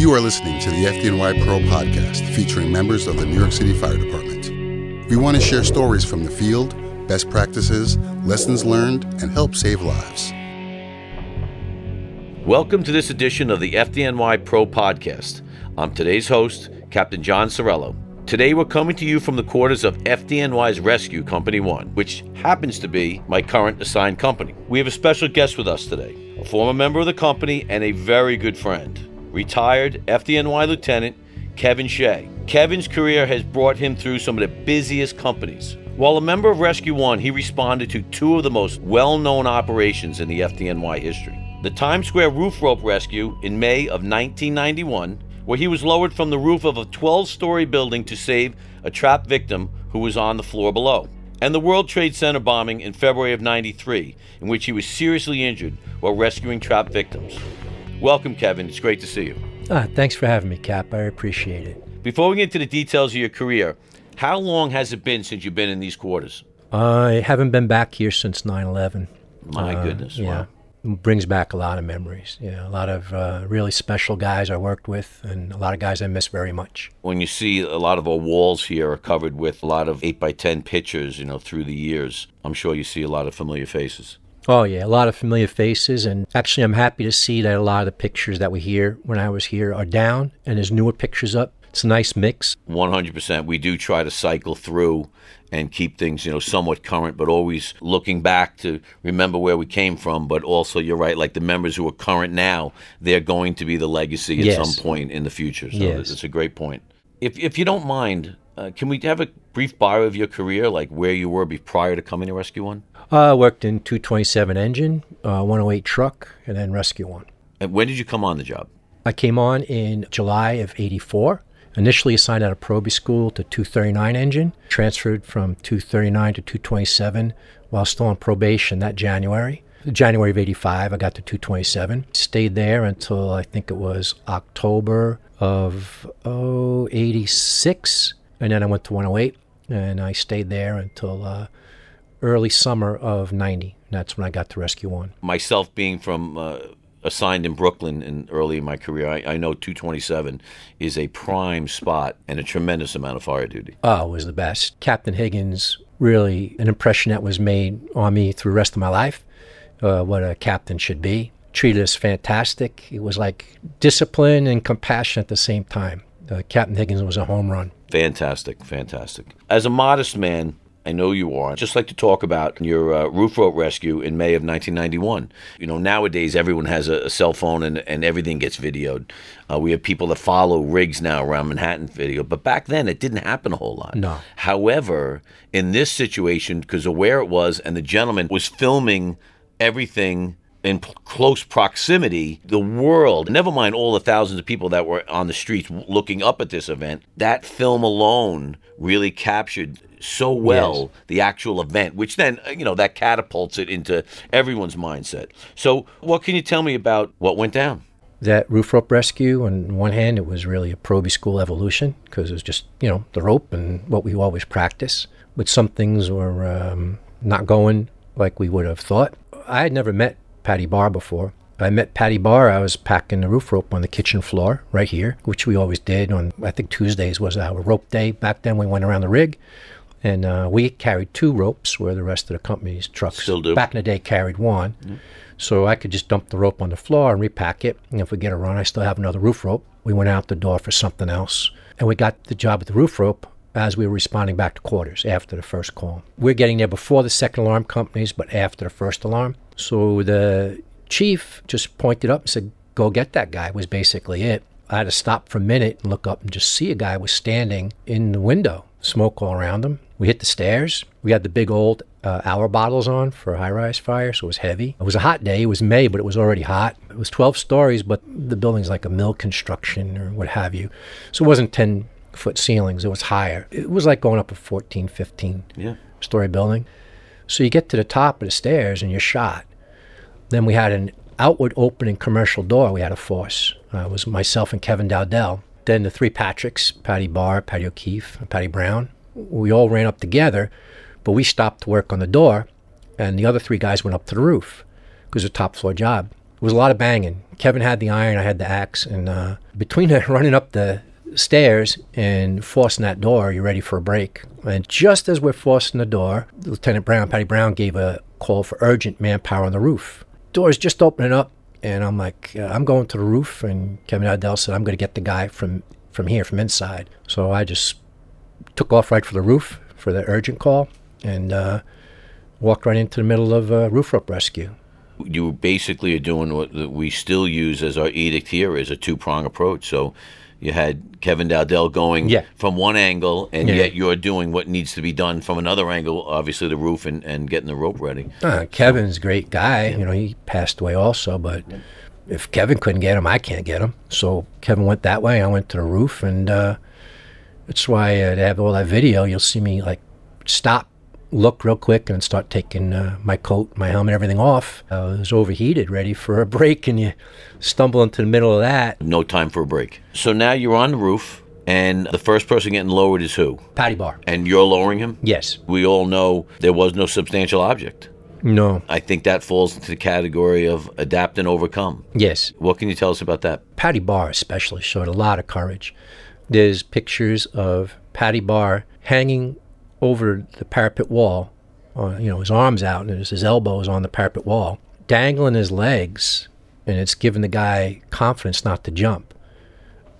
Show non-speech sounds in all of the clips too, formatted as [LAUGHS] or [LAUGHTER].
You are listening to the FDNY Pro podcast featuring members of the New York City Fire Department. We want to share stories from the field, best practices, lessons learned, and help save lives. Welcome to this edition of the FDNY Pro podcast. I'm today's host, Captain John Sorello. Today we're coming to you from the quarters of FDNY's Rescue Company 1, which happens to be my current assigned company. We have a special guest with us today, a former member of the company and a very good friend retired FDNY Lieutenant Kevin Shea. Kevin's career has brought him through some of the busiest companies. While a member of Rescue One, he responded to two of the most well known operations in the FDNY history. The Times Square roof rope rescue in May of 1991, where he was lowered from the roof of a 12 story building to save a trapped victim who was on the floor below. And the World Trade Center bombing in February of 93, in which he was seriously injured while rescuing trapped victims. Welcome, Kevin. It's great to see you. Ah, thanks for having me, Cap. I appreciate it. Before we get into the details of your career, how long has it been since you've been in these quarters? I haven't been back here since 9 11. My uh, goodness. Yeah. Wow. brings back a lot of memories. Yeah, a lot of uh, really special guys I worked with, and a lot of guys I miss very much. When you see a lot of our walls here are covered with a lot of 8 by 10 pictures, you know, through the years, I'm sure you see a lot of familiar faces. Oh, yeah, a lot of familiar faces. And actually, I'm happy to see that a lot of the pictures that were here when I was here are down and there's newer pictures up. It's a nice mix. 100%. We do try to cycle through and keep things, you know, somewhat current, but always looking back to remember where we came from. But also, you're right, like the members who are current now, they're going to be the legacy at yes. some point in the future. So yes. it's a great point. If, if you don't mind, uh, can we have a brief bio of your career, like where you were prior to coming to Rescue One? I uh, worked in 227 engine, uh, 108 truck, and then Rescue One. And when did you come on the job? I came on in July of 84. Initially assigned out of Proby School to 239 engine, transferred from 239 to 227 while still on probation that January. January of 85, I got to 227. Stayed there until I think it was October of oh, 86. And then I went to 108 and I stayed there until uh, early summer of 90. That's when I got to Rescue One. Myself being from uh, assigned in Brooklyn in early in my career, I, I, know 227 is a prime spot and a tremendous amount of fire duty. Oh, it was the best. Captain Higgins, really an impression that was made on me through the rest of my life, uh, what a captain should be. Treated us fantastic. It was like discipline and compassion at the same time. Uh, Captain Higgins was a home run. Fantastic, fantastic. As a modest man, I know you are. I'd just like to talk about your uh, roof rope rescue in May of 1991. You know, nowadays everyone has a, a cell phone and, and everything gets videoed. Uh, we have people that follow rigs now around Manhattan video, but back then it didn't happen a whole lot. No. However, in this situation, because of where it was, and the gentleman was filming everything in p- close proximity, the world, never mind all the thousands of people that were on the streets looking up at this event, that film alone really captured so well yes. the actual event, which then, uh, you know, that catapults it into everyone's mindset. So, what can you tell me about what went down? That roof rope rescue, on one hand, it was really a Proby school evolution because it was just, you know, the rope and what we always practice. But some things were um, not going like we would have thought. I had never met Patty Barr before. I met Patty Barr. I was packing the roof rope on the kitchen floor right here, which we always did on, I think Tuesdays was our rope day. Back then, we went around the rig. And uh, we carried two ropes where the rest of the company's trucks Still do. back in the day carried one. Mm-hmm. So I could just dump the rope on the floor and repack it. And if we get a run, I still have another roof rope. We went out the door for something else. And we got the job with the roof rope as we were responding back to quarters after the first call. We're getting there before the second alarm companies, but after the first alarm. So the chief just pointed up and said, Go get that guy, was basically it. I had to stop for a minute and look up and just see a guy was standing in the window, smoke all around him. We hit the stairs. We had the big old uh, hour bottles on for high rise fire, so it was heavy. It was a hot day. It was May, but it was already hot. It was 12 stories, but the building's like a mill construction or what have you. So it wasn't 10 foot ceilings, it was higher. It was like going up a 14, 15 yeah. story building. So you get to the top of the stairs and you're shot. Then we had an outward opening commercial door we had a force. Uh, it was myself and Kevin Dowdell. Then the three Patricks, Patty Barr, Patty O'Keefe, and Patty Brown we all ran up together, but we stopped to work on the door, and the other three guys went up to the roof because it was a top floor job. It was a lot of banging. Kevin had the iron, I had the axe, and uh, between [LAUGHS] running up the stairs and forcing that door, you're ready for a break. And just as we're forcing the door, Lieutenant Brown, Patty Brown, gave a call for urgent manpower on the roof. Door's just opening up, and I'm like, uh, I'm going to the roof. And Kevin Dowdell said, I'm going to get the guy from from here, from inside. So I just took off right for the roof for the urgent call and uh, walked right into the middle of a roof rope rescue. You were basically are doing what we still use as our edict here is a two prong approach. So you had Kevin Dowdell going Yeah. from one angle, and Yeah. yet you're doing what needs to be done from another angle, obviously the roof and, and getting the rope ready. Uh, Kevin's a great guy. You know, he passed away also, but if Kevin couldn't get him, I can't get him. So Kevin went that way. I went to the roof, and uh, that's why uh, to have all that video, you'll see me like stop, look real quick, and start taking uh, my coat, my helmet, everything off. I was overheated, ready for a [LAUGHS] break, and you stumble into the middle of that. No time for a break. So now you're on the roof, and the first person getting lowered is who? Patty Barr. And you're lowering him? Yes. We all know there was no substantial object. No. I think that falls into the category of adapt and overcome. Yes. What can you tell us about that? Patty Barr especially showed a lot of courage. There's pictures of Patty Barr hanging over the parapet wall, uh, you know, his arms out and his, his elbows on the parapet wall, dangling his legs, and it's giving the guy confidence not to jump.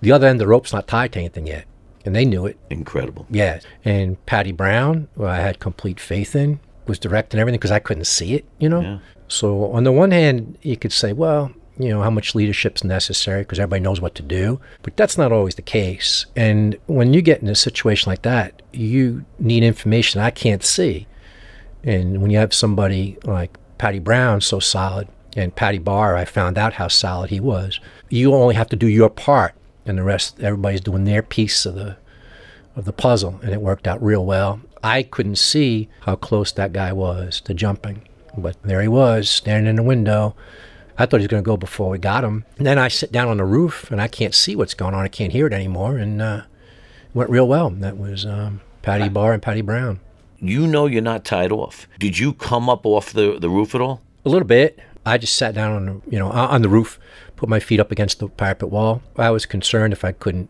The other end of the rope's not tied to anything yet, and they knew it. Incredible. Yeah. And Patty Brown, who I had complete faith in, was directing everything because I couldn't see it, you know? Yeah. So, on the one hand, you could say, well, you know, how much leadership's necessary because everybody knows what to do. But that's not always the case. And when you get in a situation like that, you need information I can't see. And when you have somebody like Patty Brown so solid, and Patty Barr, I found out how solid he was. You only have to do your part, and the rest, everybody's doing their piece of the of the puzzle, and it worked out real well. I couldn't see how close that guy was to jumping, but there he was, standing in the window. I thought he was going to go before we got him. And then I sit down on the roof, and I can't see what's going on. I can't hear it anymore, and uh, it went real well. That was um, Patty Barr and Patty Brown. You know you're not tied off. Did you come up off the, the roof at all? A little bit. I just sat down on the, you know, on the roof, put my feet up against the parapet wall. I was concerned if I couldn't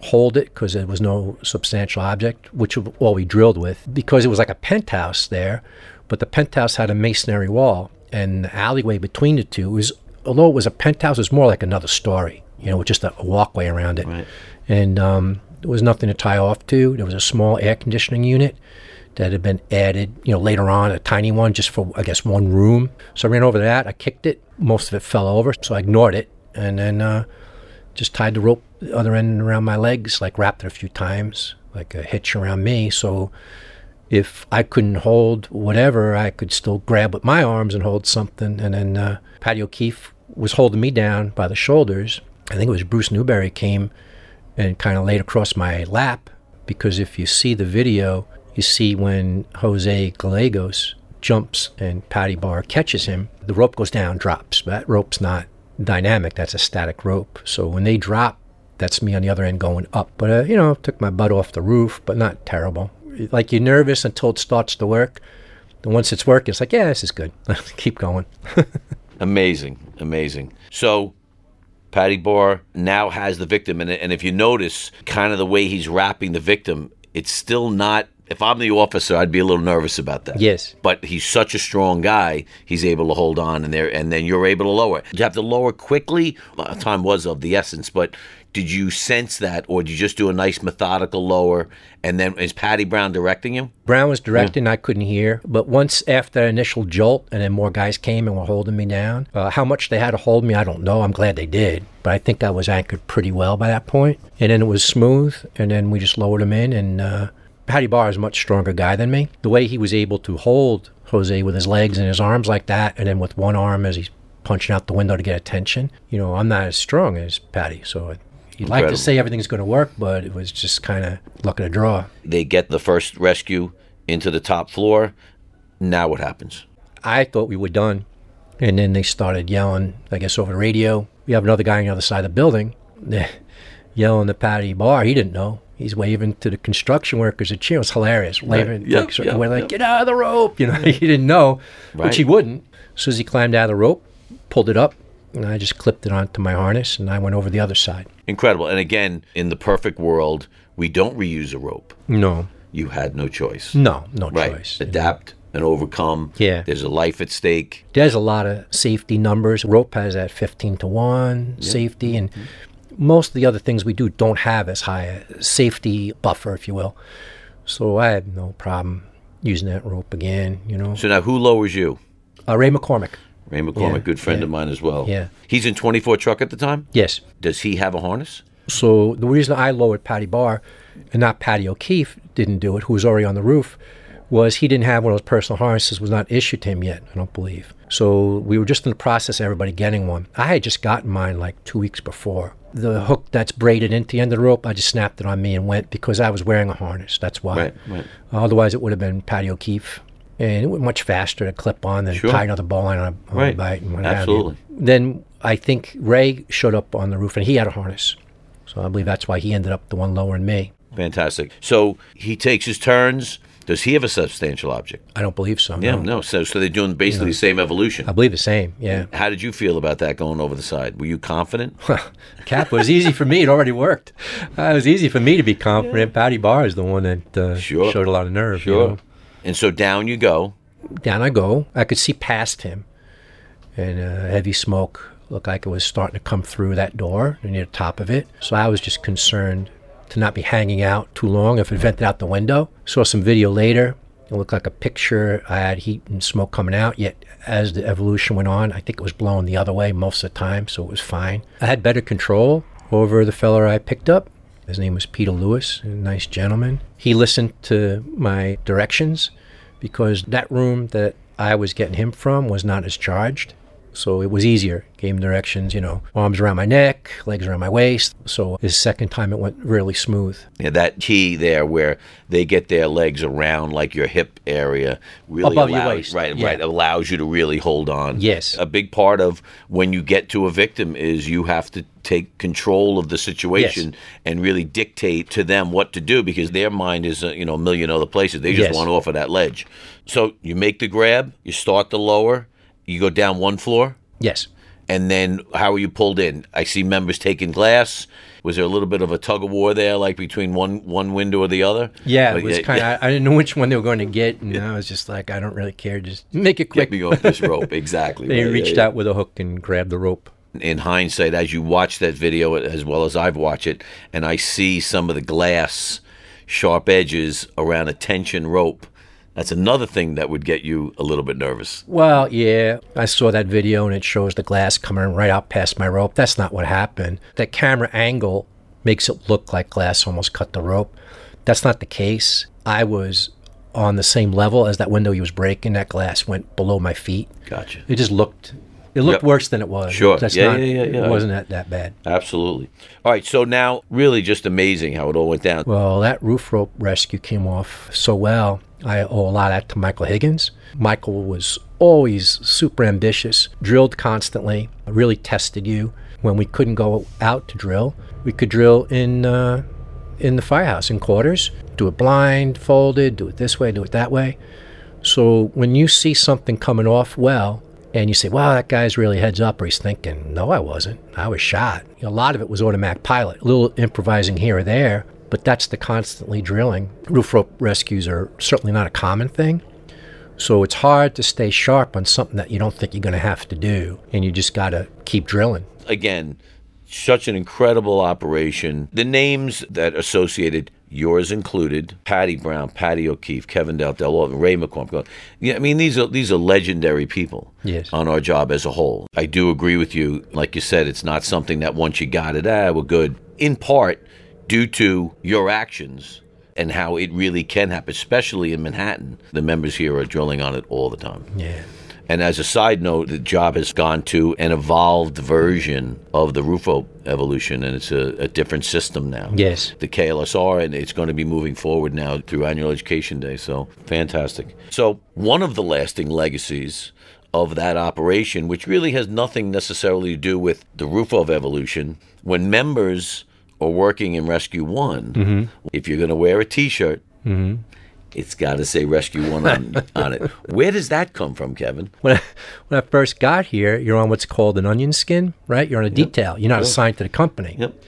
hold it because there was no substantial object, which all we drilled with, because it was like a penthouse there, but the penthouse had a masonry wall, and the alleyway between the two was, although it was a penthouse, it was more like another story, you know, with just a, a walkway around it, Right. and um, there was nothing to tie off to. There was a small air conditioning unit that had been added, you know, later on, a tiny one just for, I guess, one room. So I ran over that. I kicked it. Most of it fell over, so I ignored it, and then uh, just tied the rope the other end around my legs, like wrapped it a few times, like a hitch around me. So if I couldn't hold whatever, I could still grab with my arms and hold something. And then uh, Patty O'Keefe was holding me down by the shoulders. I think it was Bruce Newberry came and kind of laid across my lap because if you see the video, you see when Jose Gallegos jumps and Patty Barr catches him, the rope goes down, drops. That rope's not dynamic, that's a static rope. So when they drop, that's me on the other end going up. But, uh, you know, took my butt off the roof, but not terrible. Like you're nervous until it starts to work. And once it's working, it's like, yeah, this is good. [LAUGHS] Keep going. [LAUGHS] Amazing, amazing. So, Patty Barr now has the victim, and, and if you notice, kind of the way he's wrapping the victim, it's still not. If I'm the officer, I'd be a little nervous about that. Yes. But he's such a strong guy; he's able to hold on, and there, and then you're able to lower. Did you have to lower quickly? Time was of the essence, but did you sense that, or did you just do a nice methodical lower? And then is Patty Brown directing you? Brown was directing, I couldn't hear. But once after that initial jolt, and then more guys came and were holding me down. Uh, how much they had to hold me, I don't know. I'm glad they did. But I think I was anchored pretty well by that point. And then it was smooth, and then we just lowered him in. And uh, Patty Barr is a much stronger guy than me. The way he was able to hold Jose with his legs and his arms like that, and then with one arm as he's punching out the window to get attention, you know, I'm not as strong as Patty. So you'd like to say everything's going to work, but it was just kind of luck of the draw. They get the first rescue into the top floor. Now what happens? I thought we were done. And then they started yelling, I guess, over the radio. We have another guy on the other side of the building [LAUGHS] yelling to Patty Barr. He didn't know. He's waving to the construction workers and cheering. It was hilarious. Waving, Yep, like, yep, we're like, yep. get out of the rope. You know, [LAUGHS] he didn't know, Right. which he wouldn't. As soon as he climbed out of the rope, pulled it up, and I just clipped it onto my harness and I went over the other side. Incredible. And again, in the perfect world, we don't reuse a rope. No, You had no choice. no, no right. choice. Adapt and overcome. Yeah. There's a life at stake. There's a lot of safety numbers. Rope has that 15 to 1 safety, and mm-hmm. Most of the other things we do don't have as high a safety buffer, if you will. So I had no problem using that rope again, you know. So now who lowers you? Uh, Ray McCormick. Ray McCormick, Yeah, good friend yeah. of mine as well. Yeah. He's in 24 truck at the time? Yes. Does he have a harness? So the reason I lowered Patty Barr and not Patty O'Keefe didn't do it, who was already on the roof, was he didn't have one of those personal harnesses, was not issued to him yet, I don't believe. So we were just in the process of everybody getting one. I had just gotten mine like two weeks before. The hook that's braided into the end of the rope, I just snapped it on me and went because I was wearing a harness. That's why. Right, right. Otherwise, it would have been Patty O'Keefe. And it was much faster to clip on than Sure. tie another ball line on a, on Right. a bite and what. Absolutely. Then I think Ray showed up on the roof and he had a harness. So I believe that's why he ended up the one lower than me. Fantastic. So he takes his turns. Does he have a substantial object? I don't believe so. Yeah, no. no. So, so they're doing basically the same evolution. I believe the same. Yeah. How did you feel about that going over the side? Were you confident? [LAUGHS] Cap was easy for me. It already worked. Uh, it was easy for me to be confident. Patty Barr is the one that uh, Sure. showed a lot of nerve. you Sure. know. And so down you go. Down I go. I could see past him, and uh, heavy smoke looked like it was starting to come through that door near the top of it. So I was just concerned to not be hanging out too long if it vented out the window. Saw some video later. It looked like a picture. I had heat and smoke coming out. Yet as the evolution went on, I think it was blowing the other way most of the time, so it was fine. I had better control over the fella I picked up. His name was Peter Lewis, a nice gentleman. He listened to my directions because that room that I was getting him from was not as charged. So it was easier. Gave him directions, you know, arms around my neck, legs around my waist. So his second time it went really smooth. Yeah, that key there where they get their legs around like your hip area really Above your allows, waist, right, yeah. right, allows you to really hold on. Yes. A big part of when you get to a victim is you have to take control of the situation and really dictate to them what to do because their mind is, uh, you know, a million other places. They just Yes. want off of that ledge. So you make the grab, you start the lower, you go down one floor. Yes. And then how are you pulled in? I see members taking glass. Was there a little bit of a tug of war there, like between one one window or the other? Yeah, it was yeah, kind yeah, of. I didn't know which one they were going to get, and I was just like, I don't really care. Just make it quick. Get me off this rope. [LAUGHS] Exactly. They right, reached yeah. out with a hook and grabbed the rope. In hindsight, as you watch that video, as well as I've watched it, and I see some of the glass sharp edges around a tension rope, that's another thing that would get you a little bit nervous. Well, yeah, I saw that video and it shows the glass coming right out past my rope. That's not what happened. That camera angle makes it look like glass almost cut the rope. That's not the case. I was on the same level as that window he was breaking. That glass went below my feet. Gotcha. It just looked. It looked Yep. worse than it was. Sure. That's Yeah, not, yeah, yeah, yeah. It wasn't that, that bad. Absolutely. All right. So now, really, just amazing how it all went down. Well, that roof rope rescue came off so well. I owe a lot of that to Michael Higgins. Michael was always super ambitious, drilled constantly, really tested you. When we couldn't go out to drill, we could drill in uh, in the firehouse in quarters. Do it blind, folded, do it this way, do it that way. So when you see something coming off well, and you say, "Wow, that guy's really heads up," or he's thinking, "No, I wasn't. I was shot." A lot of it was automatic pilot, a little improvising here or there, but that's the constantly drilling. Roof rope rescues are certainly not a common thing, so it's hard to stay sharp on something that you don't think you're going to have to do, and you just got to keep drilling. again, such an incredible operation. The names that associated, yours included, Patty Brown, Patty O'Keefe, Kevin Del Del Ray McCormick. Yeah, I mean these are these are legendary people Yes. on our job as a whole. I do agree with you. Like you said, it's not something that once you got it, ah, we're good. In part due to your actions and how it really can happen, especially in Manhattan. The members here are drilling on it all the time. Yeah. And as a side note, the job has gone to an evolved version of the roof rope evolution, and it's a, a different system now. Yes. The KLSR, and it's going to be moving forward now through Annual Education Day. So fantastic. So, one of the lasting legacies of that operation, which really has nothing necessarily to do with the roof rope evolution, when members are working in Rescue One, mm-hmm. if you're going to wear a t shirt, mm-hmm. It's got to say Rescue One on, [LAUGHS] on it. Where does that come from, Kevin? When I, when I first got here, you're on what's called an onion skin, right? You're on a detail. You're not assigned to the company. Yep.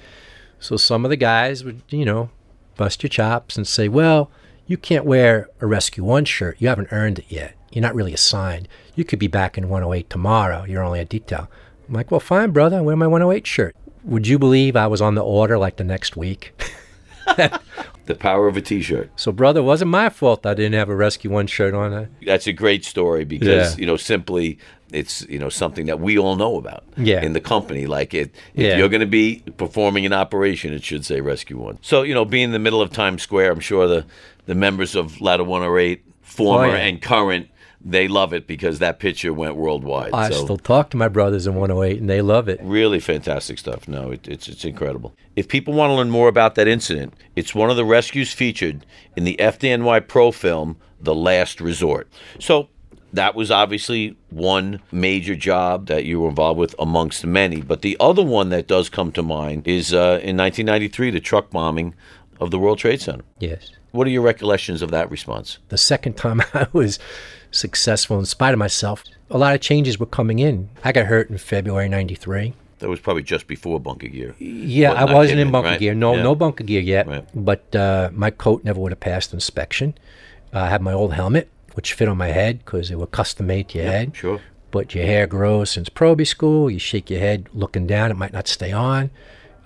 So some of the guys would, you know, bust your chops and say, well, you can't wear a Rescue One shirt. You haven't earned it yet. You're not really assigned. You could be back in 108 tomorrow. You're only a detail. I'm like, well, fine, brother. I wear my 108 shirt. Would you believe I was on the order like the next week? [LAUGHS] [LAUGHS] The power of a T-shirt. So, brother, it wasn't my fault I didn't have a Rescue One shirt on. That's a great story because Yeah. you know simply it's you know something that we all know about Yeah. in the company. Like it, if Yeah. you're going to be performing an operation, it should say Rescue One. So you know, being in the middle of Times Square, I'm sure the the members of Ladder 108, former Oh, yeah. and current, they love it because that picture went worldwide. I so still talk to my brothers in 108, and they love it. really fantastic stuff. No, it, it's it's incredible. If people want to learn more about that incident, it's one of the rescues featured in the FDNY Pro film, The Last Resort. So that was obviously one major job that you were involved with amongst many. But the other one that does come to mind is uh, in 1993, the truck bombing of the World Trade Center. Yes. What are your recollections of that response? the second time [LAUGHS] I was successful in spite of myself, a lot of changes were coming in. I got hurt in February 93. That was probably just before bunker gear. Yeah, Well, I wasn't in bunker right? gear. No, Yeah. no bunker gear yet. Right. But uh, my coat never would have passed inspection. Uh, I had my old helmet, which fit on my head because they were custom made to your head. Sure. But your hair grows since probie school. You shake your head looking down, it might not stay on.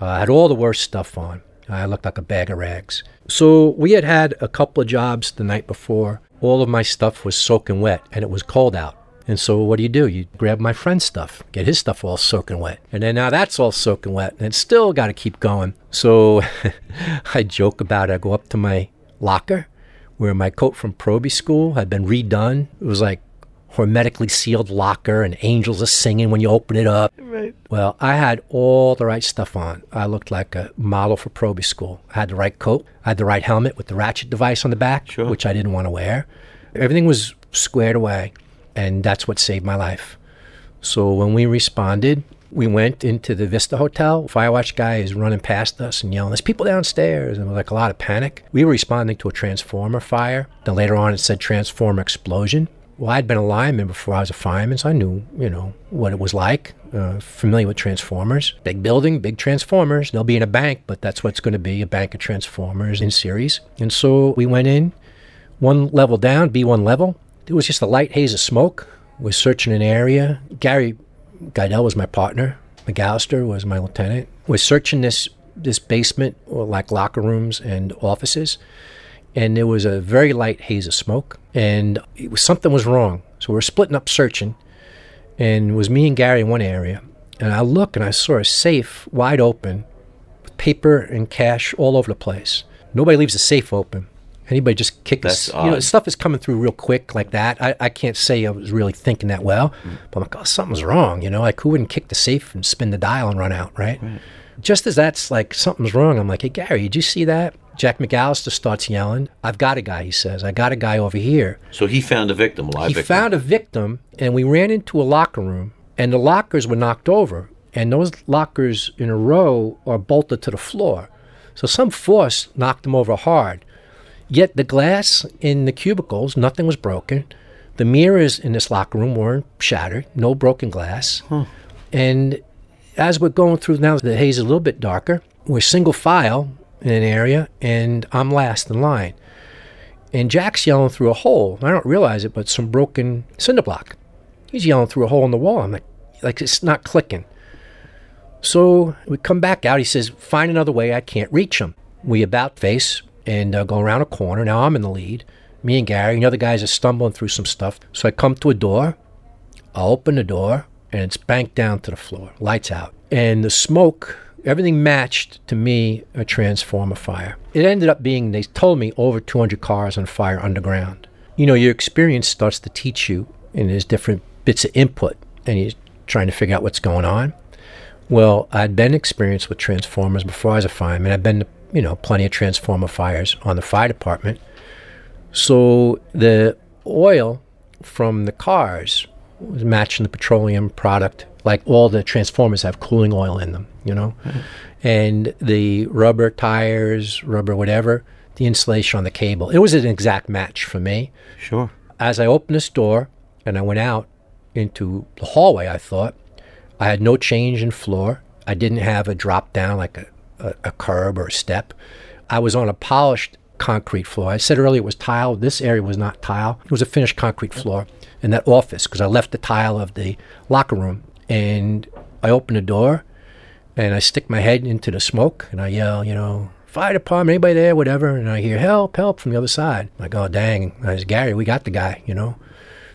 Uh, I had all the worst stuff on. I looked like a bag of rags. So we had had a couple of jobs the night before. All of my stuff was soaking wet, and it was cold out. And so what do you do? You grab my friend's stuff, get his stuff all soaking wet. And then now that's all soaking wet, and it's still got to keep going. So [LAUGHS] I joke about it. I go up to my locker where my coat from Proby school had been redone. It was like hermetically sealed locker and angels are singing when you open it up. Right. Well, I had all the right stuff on. I looked like a model for Proby school. I had the right coat. I had the right helmet with the ratchet device on the back, Sure. which I didn't want to wear. Everything was squared away, and that's what saved my life. So when we responded, we went into the Vista Hotel. Firewatch guy is running past us and yelling, "There's people downstairs!" And there was like a lot of panic. We were responding to a transformer fire. Then later on, it said transformer explosion. Well, I'd been a lineman before I was a fireman, so I knew, you know, what it was like. Uh, familiar with transformers. Big building, big transformers. They'll be in a bank, but that's what's going to be—a bank of transformers in series. And so we went in, one level down, B1 level. There was just a light haze of smoke. We're searching an area. Gary Geidel was my partner. McAllister was my lieutenant. We're searching this this basement, or like locker rooms and offices, and there was a very light haze of smoke, and it was, something was wrong. So we're splitting up searching, and it was me and Gary in one area, and I look and I saw a safe wide open, with paper and cash all over the place. Nobody leaves the safe open. Anybody just kick That's the, you know, odd. stuff is coming through real quick like that. I, I can't say I was really thinking that well, mm. but I'm like, oh, something's wrong. You know, like who wouldn't kick the safe and spin the dial and run out, right. right? Just as that's like something's wrong, I'm like, hey Gary, did you see that? Jack McAllister starts yelling. I've got a guy. He says, I got a guy over here. So he found a victim, a live He victim. found a victim, and we ran into a locker room, and the lockers were knocked over, and those lockers in a row are bolted to the floor. So some force knocked them over hard. Yet the glass in the cubicles, nothing was broken. The mirrors in this locker room weren't shattered, no broken glass. And as we're going through now, the haze is a little bit darker. We're single file in an area, and I'm last in line. And Jack's yelling through a hole. I don't realize it, but some broken cinder block. He's yelling through a hole in the wall. I'm like, like it's not clicking. So we come back out. He says, "Find another way. I can't reach him." We about face and uh, go around a corner. Now I'm in the lead. Me and Gary, and the other guys are stumbling through some stuff. So I come to a door. I open the door, and it's banked down to the floor. Lights out, and the smoke. Everything matched to me a transformer fire. It ended up being, they told me, over 200 cars on fire underground. You know, your experience starts to teach you, and there's different bits of input, and you're trying to figure out what's going on. Well, I'd been experienced with transformers before I was a fireman. I'd been, you know, plenty of transformer fires on the fire department. So the oil from the cars was matching the petroleum product. Like all the transformers have cooling oil in them, you know, mm-hmm. and the rubber tires, rubber whatever, the insulation on the cable. It was an exact match for me. Sure. As I opened this door and I went out into the hallway, I thought I had no change in floor. I didn't have a drop down like a, a, a curb or a step. I was on a polished concrete floor. I said earlier it was tile. This area was not tile. It was a finished concrete floor in that office because I left the tile of the locker room. And I open the door and I stick my head into the smoke and I yell, you know, fire department, anybody there, whatever. And I hear help, help from the other side. I'm like, oh, dang. I was Gary, we got the guy, you know.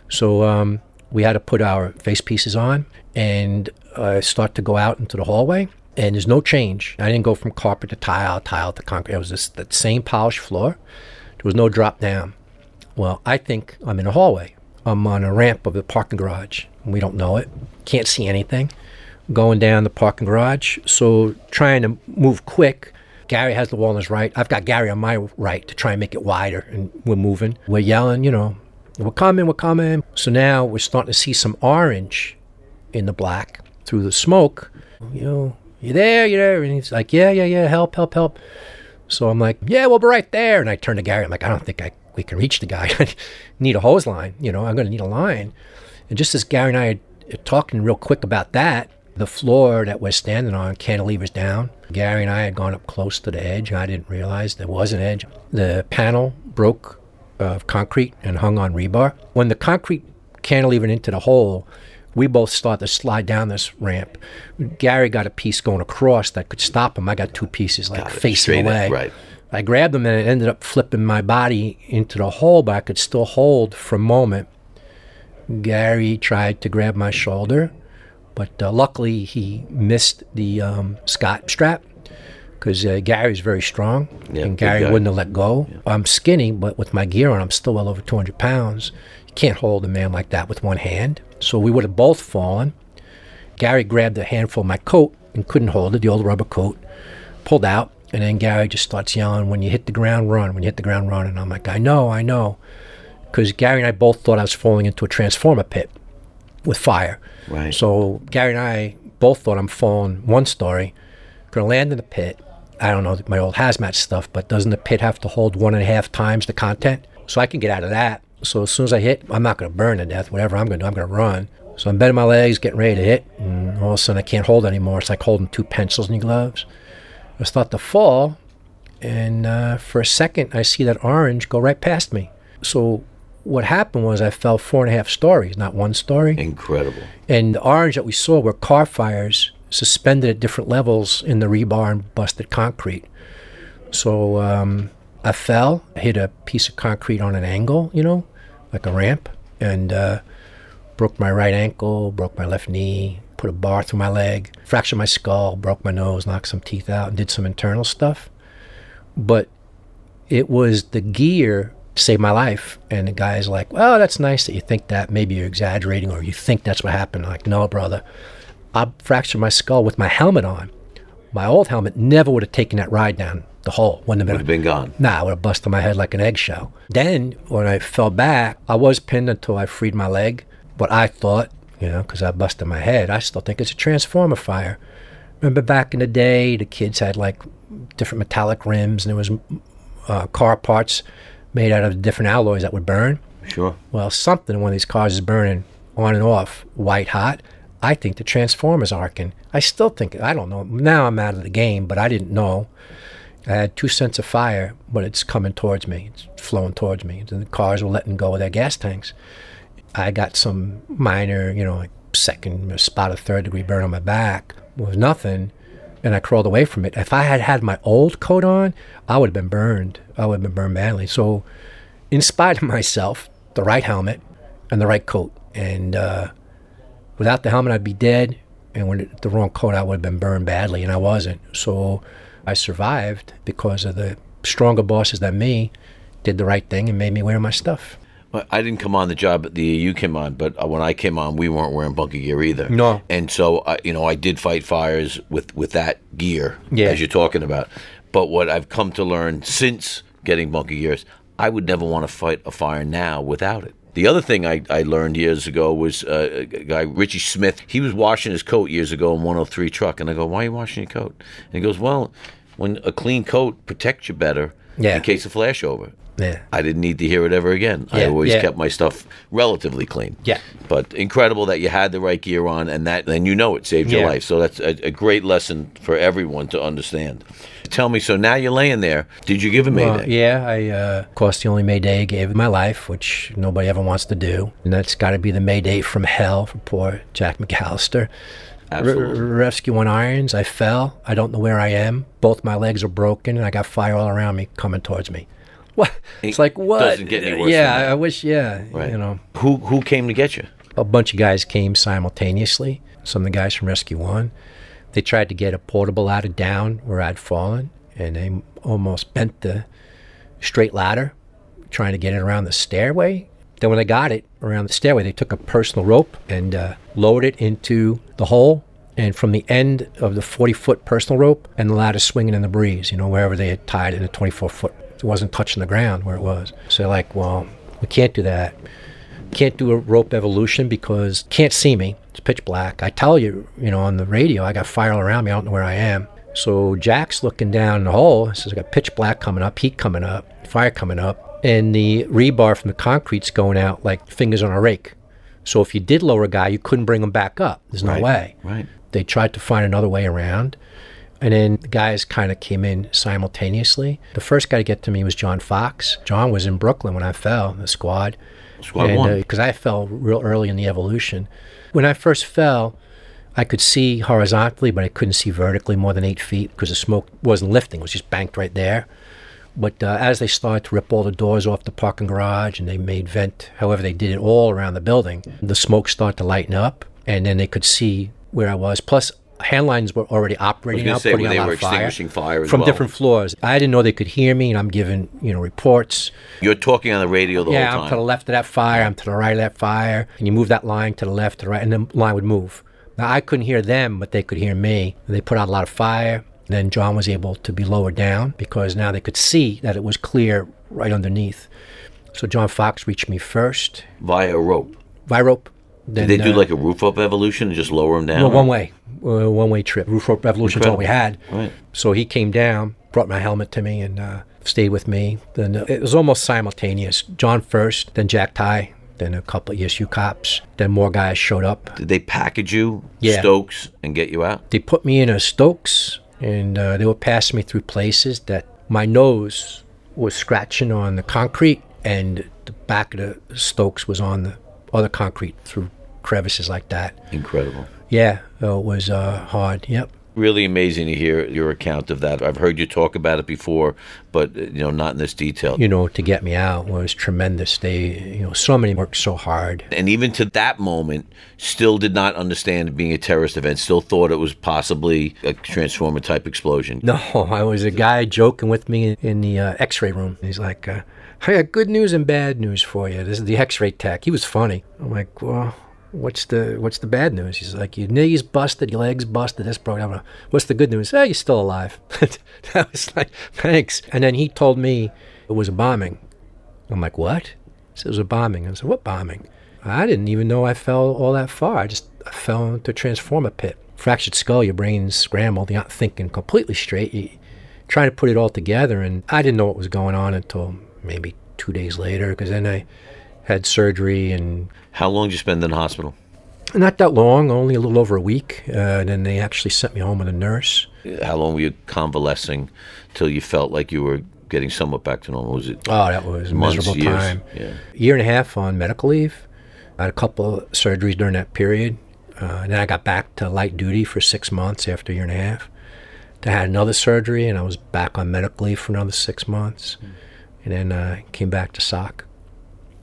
So um, we had to put our face pieces on and I start to go out into the hallway and there's no change. I didn't go from carpet to tile, tile to concrete. It was just that same polished floor. There was no drop down. Well, I think I'm in a hallway. I'm on a ramp of the parking garage. We don't know it. Can't see anything. Going down the parking garage. So trying to move quick. Gary has the wall on his right. I've got Gary on my right to try and make it wider, and we're moving. We're yelling, you know, we're coming, we're coming. So now we're starting to see some orange in the black through the smoke. You know, you there, you there? And he's like, yeah, yeah, yeah, help, help, help. So I'm like, yeah, we'll be right there. And I turn to Gary. I'm like, I don't think I we can reach the guy. [LAUGHS] I need a hose line. You know, I'm going to need a line. And just as Gary and I are talking real quick about that, the floor that we're standing on cantilevers down. Gary and I had gone up close to the edge. I didn't realize there was an edge. The panel broke of concrete and hung on rebar. When the concrete cantilevered into the hole, we both started to slide down this ramp. Gary got a piece going across that could stop him. I got two pieces like facing away. right. I grabbed them and it ended up flipping my body into the hole, but I could still hold for a moment. Gary tried to grab my shoulder, but uh, luckily he missed the um, Scott strap because uh, Gary's very strong Yeah, and Gary guy. wouldn't have let go. I'm skinny, but with my gear on, I'm still well over 200 pounds. You can't hold a man like that with one hand. So we would have both fallen. Gary grabbed a handful of my coat and couldn't hold it, the old rubber coat, pulled out, and then Gary just starts yelling, When you hit the ground, run. When you hit the ground, run. And I'm like, I know, I know. Because Gary and I both thought I was falling into a transformer pit with fire. Right. So Gary and I both thought I'm falling one story, gonna land in the pit. I don't know my old hazmat stuff, but doesn't the pit have to hold one and a half times the content? So I can get out of that. So as soon as I hit, I'm not gonna burn to death. Whatever I'm gonna do, I'm gonna run. So I'm bending my legs, getting ready to hit, and all of a sudden I can't hold anymore. It's like holding two pencils in your gloves. I start to fall, and uh, for a second I see that orange go right past me. So what happened was I fell four and a half stories, not one story. Incredible. And the orange that we saw were car fires suspended at different levels in the rebar and busted concrete. So um, I fell, hit a piece of concrete on an angle, you know, like a ramp, and uh, broke my right ankle, broke my left knee, put a bar through my leg, fractured my skull, broke my nose, knocked some teeth out, and did some internal stuff. But it was the gear saved my life. And the guy's like, well, that's nice that you think that. Maybe you're exaggerating or you think that's what happened. I'm like, no, brother. I fractured my skull with my helmet on. My old helmet never would have taken that ride down the hole. Wouldn't Would have have been. been gone. Nah, I would have busted my head like an eggshell. Then, when I fell back, I was pinned until I freed my leg. But I thought, you know, because I busted my head, I still think it's a transformer fire. Remember back in the day, the kids had like different metallic rims, and there was uh, car parts made out of different alloys that would burn. Sure. Well, something in one of these cars is burning on and off, white hot. I think the transformer's arcing. I still think, I don't know. Now I'm out of the game, but I didn't know. I had two cents of fire, but it's coming towards me. It's flowing towards me. And the cars were letting go of their gas tanks. I got some minor, you know, like second, or spot of third degree burn on my back. Was nothing. And I crawled away from it. If I had had my old coat on, I would have been burned. I would have been burned badly. So, in spite of [LAUGHS] myself, the right helmet and the right coat. And uh, without the helmet, I'd be dead. And with the wrong coat, I would have been burned badly. And I wasn't. So, I survived because of the stronger bosses than me did the right thing and made me wear my stuff. Well, I didn't come on the job that the you came on, but uh, when I came on, we weren't wearing bunker gear either. No. And so, I you know, I did fight fires with with that gear, Yeah. as you're talking about. But what I've come to learn since getting bunker gears, I would never want to fight a fire now without it. The other thing I, I learned years ago was uh, a guy, Richie Smith. He was washing his coat years ago in 103 truck. And I go, Why are you washing your coat? And he goes, Well, when a clean coat protects you better Yeah. in case of flashover. Yeah. I didn't need to hear it ever again. I always yeah. kept my stuff relatively clean. Yeah. But incredible that you had the right gear on, and that and you know it saved your life. So that's a, a great lesson for everyone to understand. Tell me, so now you're laying there. Did you give a mayday? Well, yeah, I, uh, of course, the only Mayday I gave in my life, which nobody ever wants to do. And that's got to be the Mayday from hell for poor Jack McAllister. Absolutely. R- rescue on irons. I fell. I don't know where I am. Both my legs are broken, and I got fire all around me coming towards me. [LAUGHS] What? It's like what? doesn't get any worse Yeah, than that. I I wish. Yeah, Right. you know, Who who came to get you? a bunch of guys came simultaneously. Some of the guys from Rescue One. They tried to get a portable ladder down where I'd fallen, and they almost bent the straight ladder, trying to get it around the stairway. Then when they got it around the stairway, they took a personal rope and uh, lowered it into the hole. And from the end of the 40 foot personal rope and the ladder swinging in the breeze, you know, wherever they had tied it in a 24 foot, it wasn't touching the ground where it was. So like, well, we can't do that can't do a rope evolution because can't see me. It's pitch black. I tell you, you know, on the radio, I got fire all around me. I don't know where I am. So Jack's looking down the hole. He says, I got pitch black coming up, heat coming up, fire coming up, and the rebar from the concrete's going out like fingers on a rake. So if you did lower a guy, you couldn't bring him back up. There's no Right, way. right. They tried to find another way around. And then the guys kind of came in simultaneously. The first guy to get to me was John Fox. John was in Brooklyn when I fell, the squad. Squad uh, one. Because I fell real early in the evolution. When I first fell, I could see horizontally, but I couldn't see vertically more than eight feet because the smoke wasn't lifting; it was just banked right there. But uh, as they started to rip all the doors off the parking garage and they made vent, however they did it all around the building, the smoke started to lighten up, and then they could see where I was. Plus, hand lines were already operating out, say, putting were out they a lot of fire extinguishing fire as from well. different floors. I didn't know they could hear me, and I'm giving you know reports. You're talking on the radio the Yeah, whole I'm to the left of that fire. I'm to the right of that fire. And you move that line to the left, to the right, and the line would move. Now I couldn't hear them, but they could hear me. They put out a lot of fire. Then John was able to be lowered down because now they could see that it was clear right underneath. So John Fox reached me first Via rope. Via rope. Then, Did they do uh, like a roof rope evolution and just lower him down? no, one way, uh, one way trip. Roof rope revolution's all we had. Right. So he came down, brought my helmet to me, and uh, stayed with me. Then uh, it was almost simultaneous. John first, then Jack Ty, then a couple of ESU cops. Then more guys showed up. Did they package you, Yeah. Stokes, and get you out? They put me in a Stokes, and uh, they were passing me through places that my nose was scratching on the concrete, and the back of the Stokes was on the other concrete through crevices like that. Incredible. Yeah, it was uh, hard. Yep. Really amazing to hear your account of that. I've heard you talk about it before, but uh, you know, not in this detail. you know, to get me out was tremendous. They, you know, so many worked so hard. and even to that moment, still did not understand being a terrorist event. Still thought it was possibly a transformer type explosion. No, [LAUGHS] I was a guy joking with me in the uh, X-ray room. He's like, uh, "I got good news and bad news for you. This is the X-ray tech." He was funny. I'm like, "Well, what's the what's the bad news?" He's like, "Your knees busted, your legs busted, this broke." Like, What's the good news? Hey, you're still alive. [LAUGHS] I was like, "Thanks." And then he told me it was a bombing. I'm like, "What?" He said it was a bombing. I said, "What bombing?" I didn't even know I fell all that far. I just I fell into a transformer pit. Fractured skull, your brain's scrambled. You're not thinking completely straight. You, trying to put it all together, and I didn't know what was going on until maybe two days later, because then I had surgery and How long did you spend in the hospital? not that long, only a little over a week. Uh, and then they actually sent me home with a nurse. How long were you convalescing till you felt like you were getting somewhat back to normal? Was it Oh, that was a months, miserable years? time. Yeah. year and a half on medical leave. I had a couple of surgeries during that period. Uh, and then I got back to light duty for six months after a year and a half. I had another surgery, and I was back on medical leave for another six months. And then uh, came back to SOC.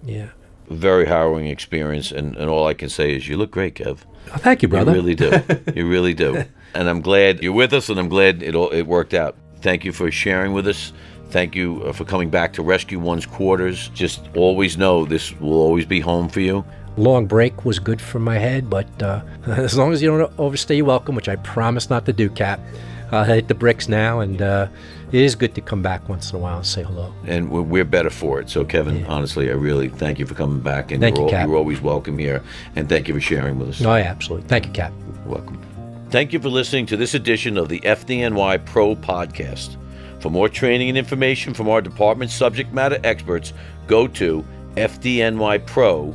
Yeah. Very harrowing experience, and, and all I can say is you look great, Kev. Oh, thank you, brother. You really do. [LAUGHS] you really do. And I'm glad you're with us, and I'm glad it all, it worked out. Thank you for sharing with us. Thank you uh, for coming back to Rescue One's quarters. Just always know this will always be home for you. Long break was good for my head, but uh, [LAUGHS] as long as you don't overstay your welcome, which I promise not to do, Cap, I'll hit the bricks now, and uh, it is good to come back once in a while and say hello. and we're, better for it. So, Kevin, honestly, I really thank you for coming back, and Thank you're, you, al- Cap. you're always welcome here. And thank you for sharing with us. Oh, yeah, absolutely. Thank you, Cap. Welcome. Thank you for listening to this edition of the FDNY Pro Podcast. For more training and information from our department's subject matter experts, go to fdnypro.org.